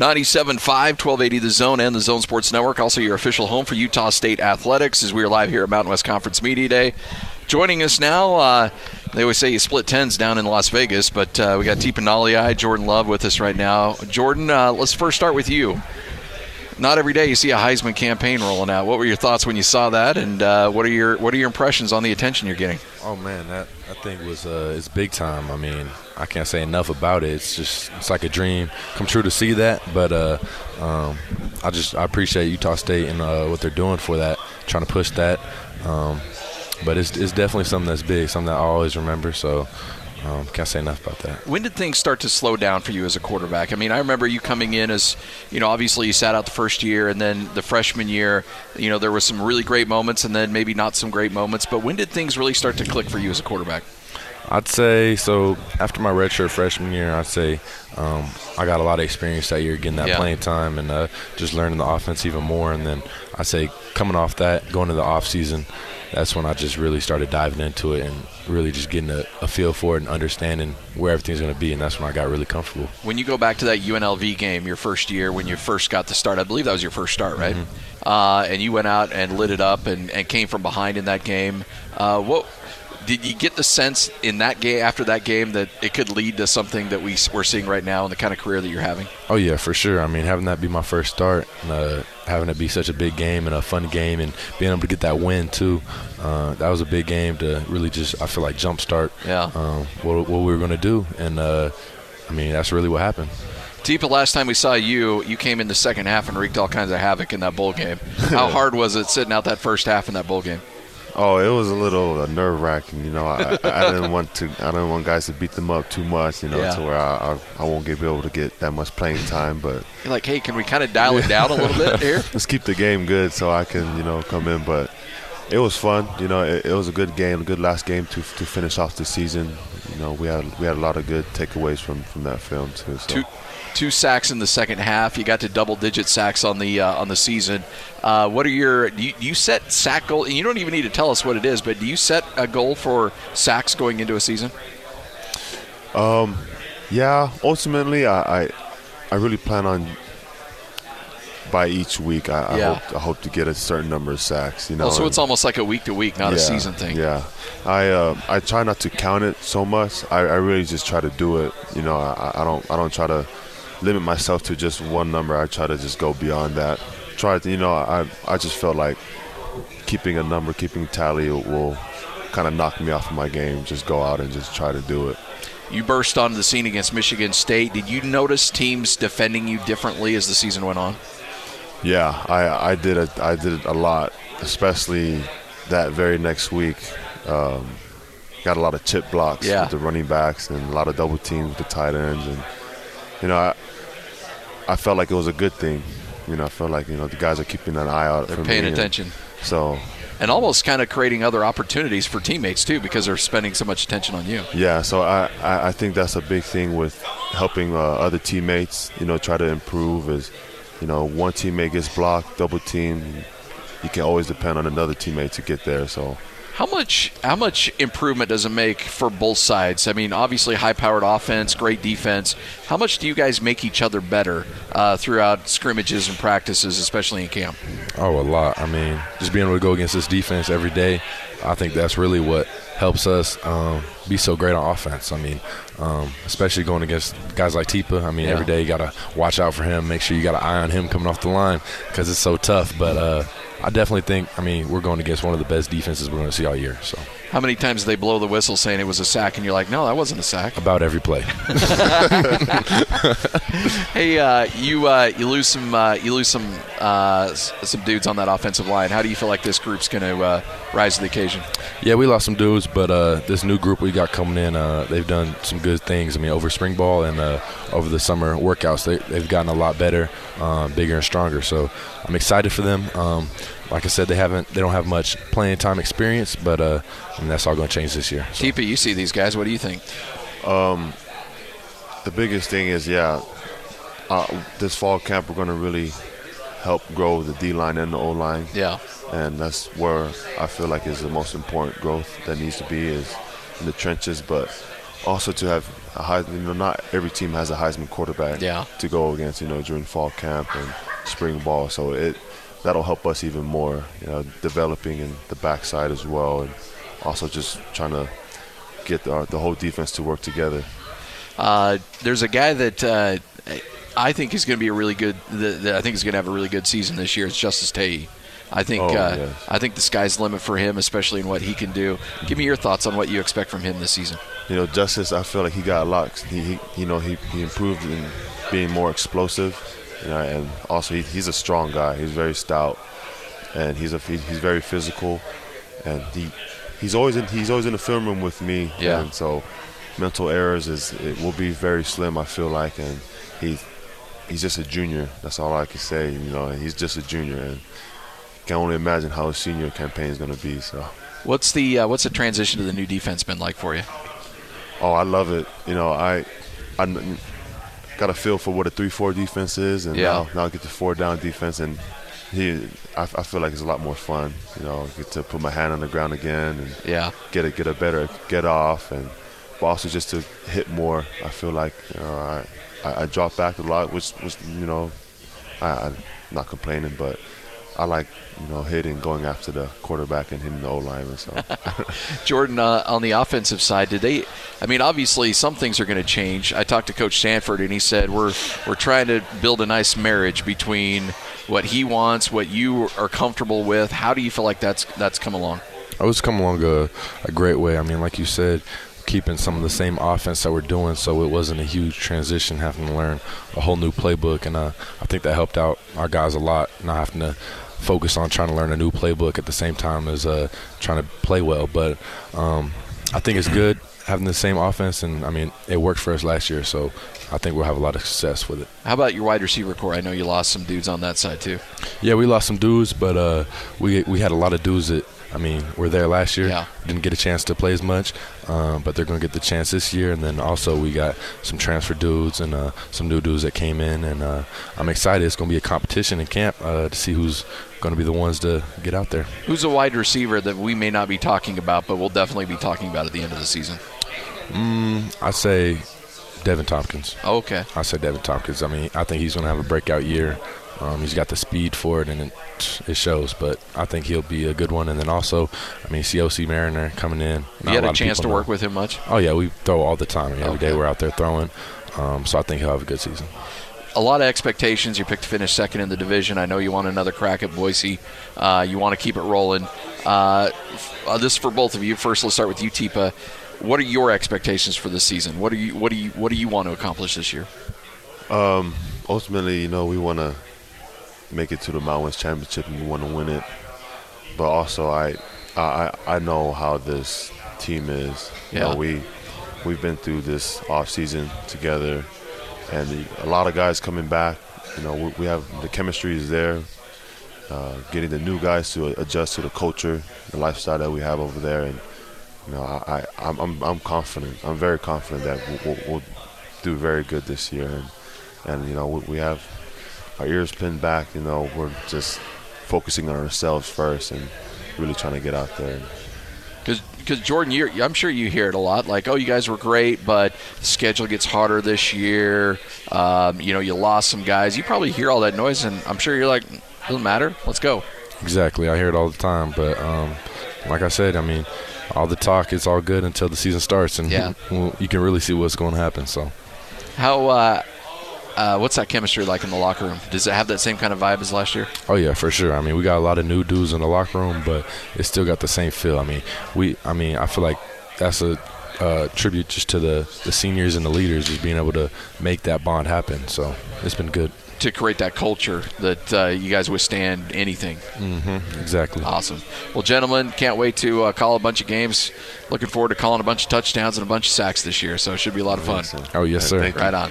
97.5, 1280 The Zone and the Zone Sports Network. Also, your official home for Utah State Athletics as we are live here at Mountain West Conference Media Day. Joining us now, uh, they always say you split tens down in Las Vegas, but uh, we got Tipa Galea'i, Jordan Love with us right now. Jordan, uh, let's first start with you. Not every day you see a Heisman campaign rolling out. What were your thoughts when you saw that, and uh, what are your what are your impressions on the attention you're getting? Oh man, that I think was uh, it's big time. I mean, I can't say enough about it. It's just it's like a dream come true to see that. But uh, um, I just I appreciate Utah State and uh, what they're doing for that, trying to push that. Um, but it's it's definitely something that's big, something that I always remember. So um, can't say enough about that. When did things start to slow down for you as a quarterback? I mean, I remember you coming in as, you know, obviously you sat out the first year, and then the freshman year, you know, there was some really great moments, and then maybe not some great moments. But when did things really start to click for you as a quarterback? I'd say so. After my redshirt freshman year, I'd say um, I got a lot of experience that year, getting that yeah. playing time and uh, just learning the offense even more. And then I'd say coming off that, going to the off season, that's when I just really started diving into it and really just getting a, a feel for it and understanding where everything's going to be. And that's when I got really comfortable. When you go back to that UNLV game, your first year, when you first got to start, I believe that was your first start, right? Mm-hmm. Uh, and you went out and lit it up and, and came from behind in that game. Uh, what did you get the sense in that game after that game that it could lead to something that we we're seeing right now in the kind of career that you're having? Oh yeah, for sure. I mean, having that be my first start, uh, having it be such a big game and a fun game, and being able to get that win too, uh, that was a big game to really just I feel like jumpstart yeah. um, what, what, we were going to do, and uh, I mean that's really what happened. Tipa, last time we saw you, you came in the second half and wreaked all kinds of havoc in that bowl game. How hard was it sitting out that first half in that bowl game? Oh, it was a little uh, nerve wracking. You know, I, I, didn't want to. I didn't want guys to beat them up too much. You know, yeah. to where I, I, I won't get, be able to get that much playing time. But you're like, hey, can we kind of dial it down a little bit here? Let's keep the game good so I can, you know, come in. But it was fun. You know, it, it was a good game, a good last game to to finish off the season. You know, we had we had a lot of good takeaways from from that film too. So. Two two sacks in the second half. You got to double digit sacks on the uh, on the season. Uh, what are your do you, do you, set sack goal? And you don't even need to tell us what it is, but do you set a goal for sacks going into a season? Um, yeah. Ultimately, I, I, I really plan on by each week. I, yeah. I, hope I hope to get a certain number of sacks. You know. Oh, so it's almost like a week to week, not yeah, a season thing. Yeah. I uh, I try not to count it so much. I, I really just try to do it. You know, I, I don't I don't try to limit myself to just one number. I try to just go beyond that. Try to, you know, I I just felt like keeping a number, keeping tally will kind of knock me off of my game. Just go out and just try to do it. You burst onto the scene against Michigan State. Did you notice teams defending you differently as the season went on? Yeah, I I did a I did a lot, especially that very next week. Um, got a lot of chip blocks yeah. with the running backs and a lot of double teams with the tight ends, and you know I I felt like it was a good thing. You know, I felt like you know the guys are keeping an eye out. They're for paying me attention. And so. And almost kind of creating other opportunities for teammates too, because they're spending so much attention on you. Yeah, so I, I think that's a big thing with helping uh, other teammates. You know, try to improve is you know, one teammate gets blocked, double team, you can always depend on another teammate to get there. So how much how much improvement does it make for both sides? I mean, obviously high powered offense, great defense. How much do you guys make each other better uh, throughout scrimmages and practices, especially in camp? Oh, a lot. I mean, just being able to go against this defense every day, I think that's really what helps us um, be so great on offense. I mean, um, especially going against guys like Tipa. I mean, yeah. every day you got to watch out for him, make sure you got an eye on him coming off the line because it's so tough. But uh, I definitely think, I mean, we're going against one of the best defenses we're going to see all year. So. How many times did they blow the whistle saying it was a sack, and you're like, no, that wasn't a sack? About every play. hey, uh, you uh, you lose some uh, you lose some uh, some dudes on that offensive line. How do you feel like this group's going to uh, rise to the occasion? Yeah, we lost some dudes, but uh, this new group we got coming in, they've done some good things. I mean, over spring ball and over the summer workouts, they, have gotten a lot better, bigger and stronger. So I'm excited for them. Um, like I said, they haven't, they don't have much playing time experience, but uh, and that's all going to change this year. So. Tipa, you see these guys. What do you think? Um, the biggest thing is, yeah, uh, this fall camp we're going to really help grow the D line and the O line. Yeah, and that's where I feel like is the most important growth that needs to be is in the trenches, but also to have a high, you know, not every team has a Heisman quarterback Yeah. to go against, you know, during fall camp and spring ball. So it that'll help us even more, you know, developing in the backside as well, and also just trying to get the, the whole defense to work together. Uh, there's a guy that uh, I think is going to be a really good. That, that I think is going to have a really good season this year. It's Justice Tay. I think Oh, uh, yes. I think the sky's the limit for him, especially in what he can do. Give me your thoughts on what you expect from him this season. You know, Justice, I feel like he got a lot. He, he you know, he, he improved in being more explosive, you know, and also he, he's a strong guy. He's very stout, and he's a he, he's very physical, and he he's always in he's always in the film room with me. Yeah. And so mental errors is it will be very slim. I feel like, and he he's just a junior. That's all I can say. You know, he's just a junior, and can only imagine how his senior campaign is going to be. So. What's the uh, what's the transition to the new defense been like for you? Oh, I love it. You know, I I got a feel for what a three-four defense is, and Yeah. now now I get the four-down defense, and he I, I feel like it's a lot more fun. You know, get to put my hand on the ground again and Yeah, get a get a better get off, and but also just to hit more. I feel like you know, I, I I drop back a lot, which was you know I, I'm not complaining, but. I like, you know, hitting, going after the quarterback and hitting the O lineman. So Jordan, uh, on the offensive side, did they? I mean, obviously, some things are going to change. I talked to Coach Sanford, and he said we're we're trying to build a nice marriage between what he wants, what you are comfortable with. How do you feel like that's that's come along? I was come along a, a great way. I mean, like you said, keeping some of the same offense that we're doing, so it wasn't a huge transition having to learn a whole new playbook, and uh, I think that helped out our guys a lot, not having to focus on trying to learn a new playbook at the same time as uh, trying to play well. But um, I think it's good having the same offense, and I mean, it worked for us last year, so I think we'll have a lot of success with it. How about your wide receiver corps? I know you lost some dudes on that side too. Yeah, we lost some dudes, but uh, we we had a lot of dudes that I mean we were there last year. Yeah. Didn't get a chance to play as much, um, but they're going to get the chance this year. And then also we got some transfer dudes and uh, some new dudes that came in, and uh, I'm excited. It's going to be a competition in camp uh, to see who's going to be the ones to get out there. Who's a wide receiver that we may not be talking about, but we'll definitely be talking about at the end of the season? I say Deven Thompkins. Oh, okay. I said Deven Thompkins. I mean, I think he's going to have a breakout year. Um, he's got the speed for it, and it, it shows. But I think he'll be a good one. And then also, I mean, Siaosi Mariner coming in. You had a chance to work with him much? Oh yeah, we throw all the time. I mean, every day we're out there throwing. Um, so I think he'll have a good season. a lot of expectations. You picked to finish second in the division. I know you want another crack at Boise. Uh, you want to keep it rolling. Uh, f- uh, this is for both of you. First, let's start with you, Tipa. What are your expectations for this season? What do you what do you what do you want to accomplish this year? ultimately, you know, we want to make it to the Mountain West Championship and we want to win it. But also, I, I, I know how this team is. You Yeah. know, we, we've been through this off season together, and the, a lot of guys coming back. You know, we, we have the chemistry is there. Uh, getting the new guys to adjust to the culture, the lifestyle that we have over there, and you know, I, I I'm, I'm, I'm confident. I'm very confident that we'll, we'll, we'll do very good this year, and and you know, we, we have our ears pinned back. You know, we're just focusing on ourselves first and really trying to get out there. Because because Jordan, you're, I'm sure you hear it a lot. Like, oh, you guys were great, but the schedule gets harder this year. Um, you know, you lost some guys. You probably hear all that noise, and I'm sure you're like, doesn't matter. Let's go. Exactly, I hear it all the time. But um, like I said, I mean, all the talk is all good until the season starts, and Yeah. you can really see what's going to happen. So How? Uh, uh, what's that chemistry like in the locker room? Does it have that same kind of vibe as last year? Oh yeah, for sure. I mean, we got a lot of new dudes in the locker room, but it still got the same feel. I mean, we. I mean, I feel like that's a uh, tribute just to the the seniors and the leaders, just being able to make that bond happen. So it's been good. to create that culture that uh, you guys withstand anything. Exactly. Awesome. Well, gentlemen, can't wait to uh, call a bunch of games. Looking forward to calling a bunch of touchdowns and a bunch of sacks this year. So it should be a lot of fun. Oh yes, sir. Right on.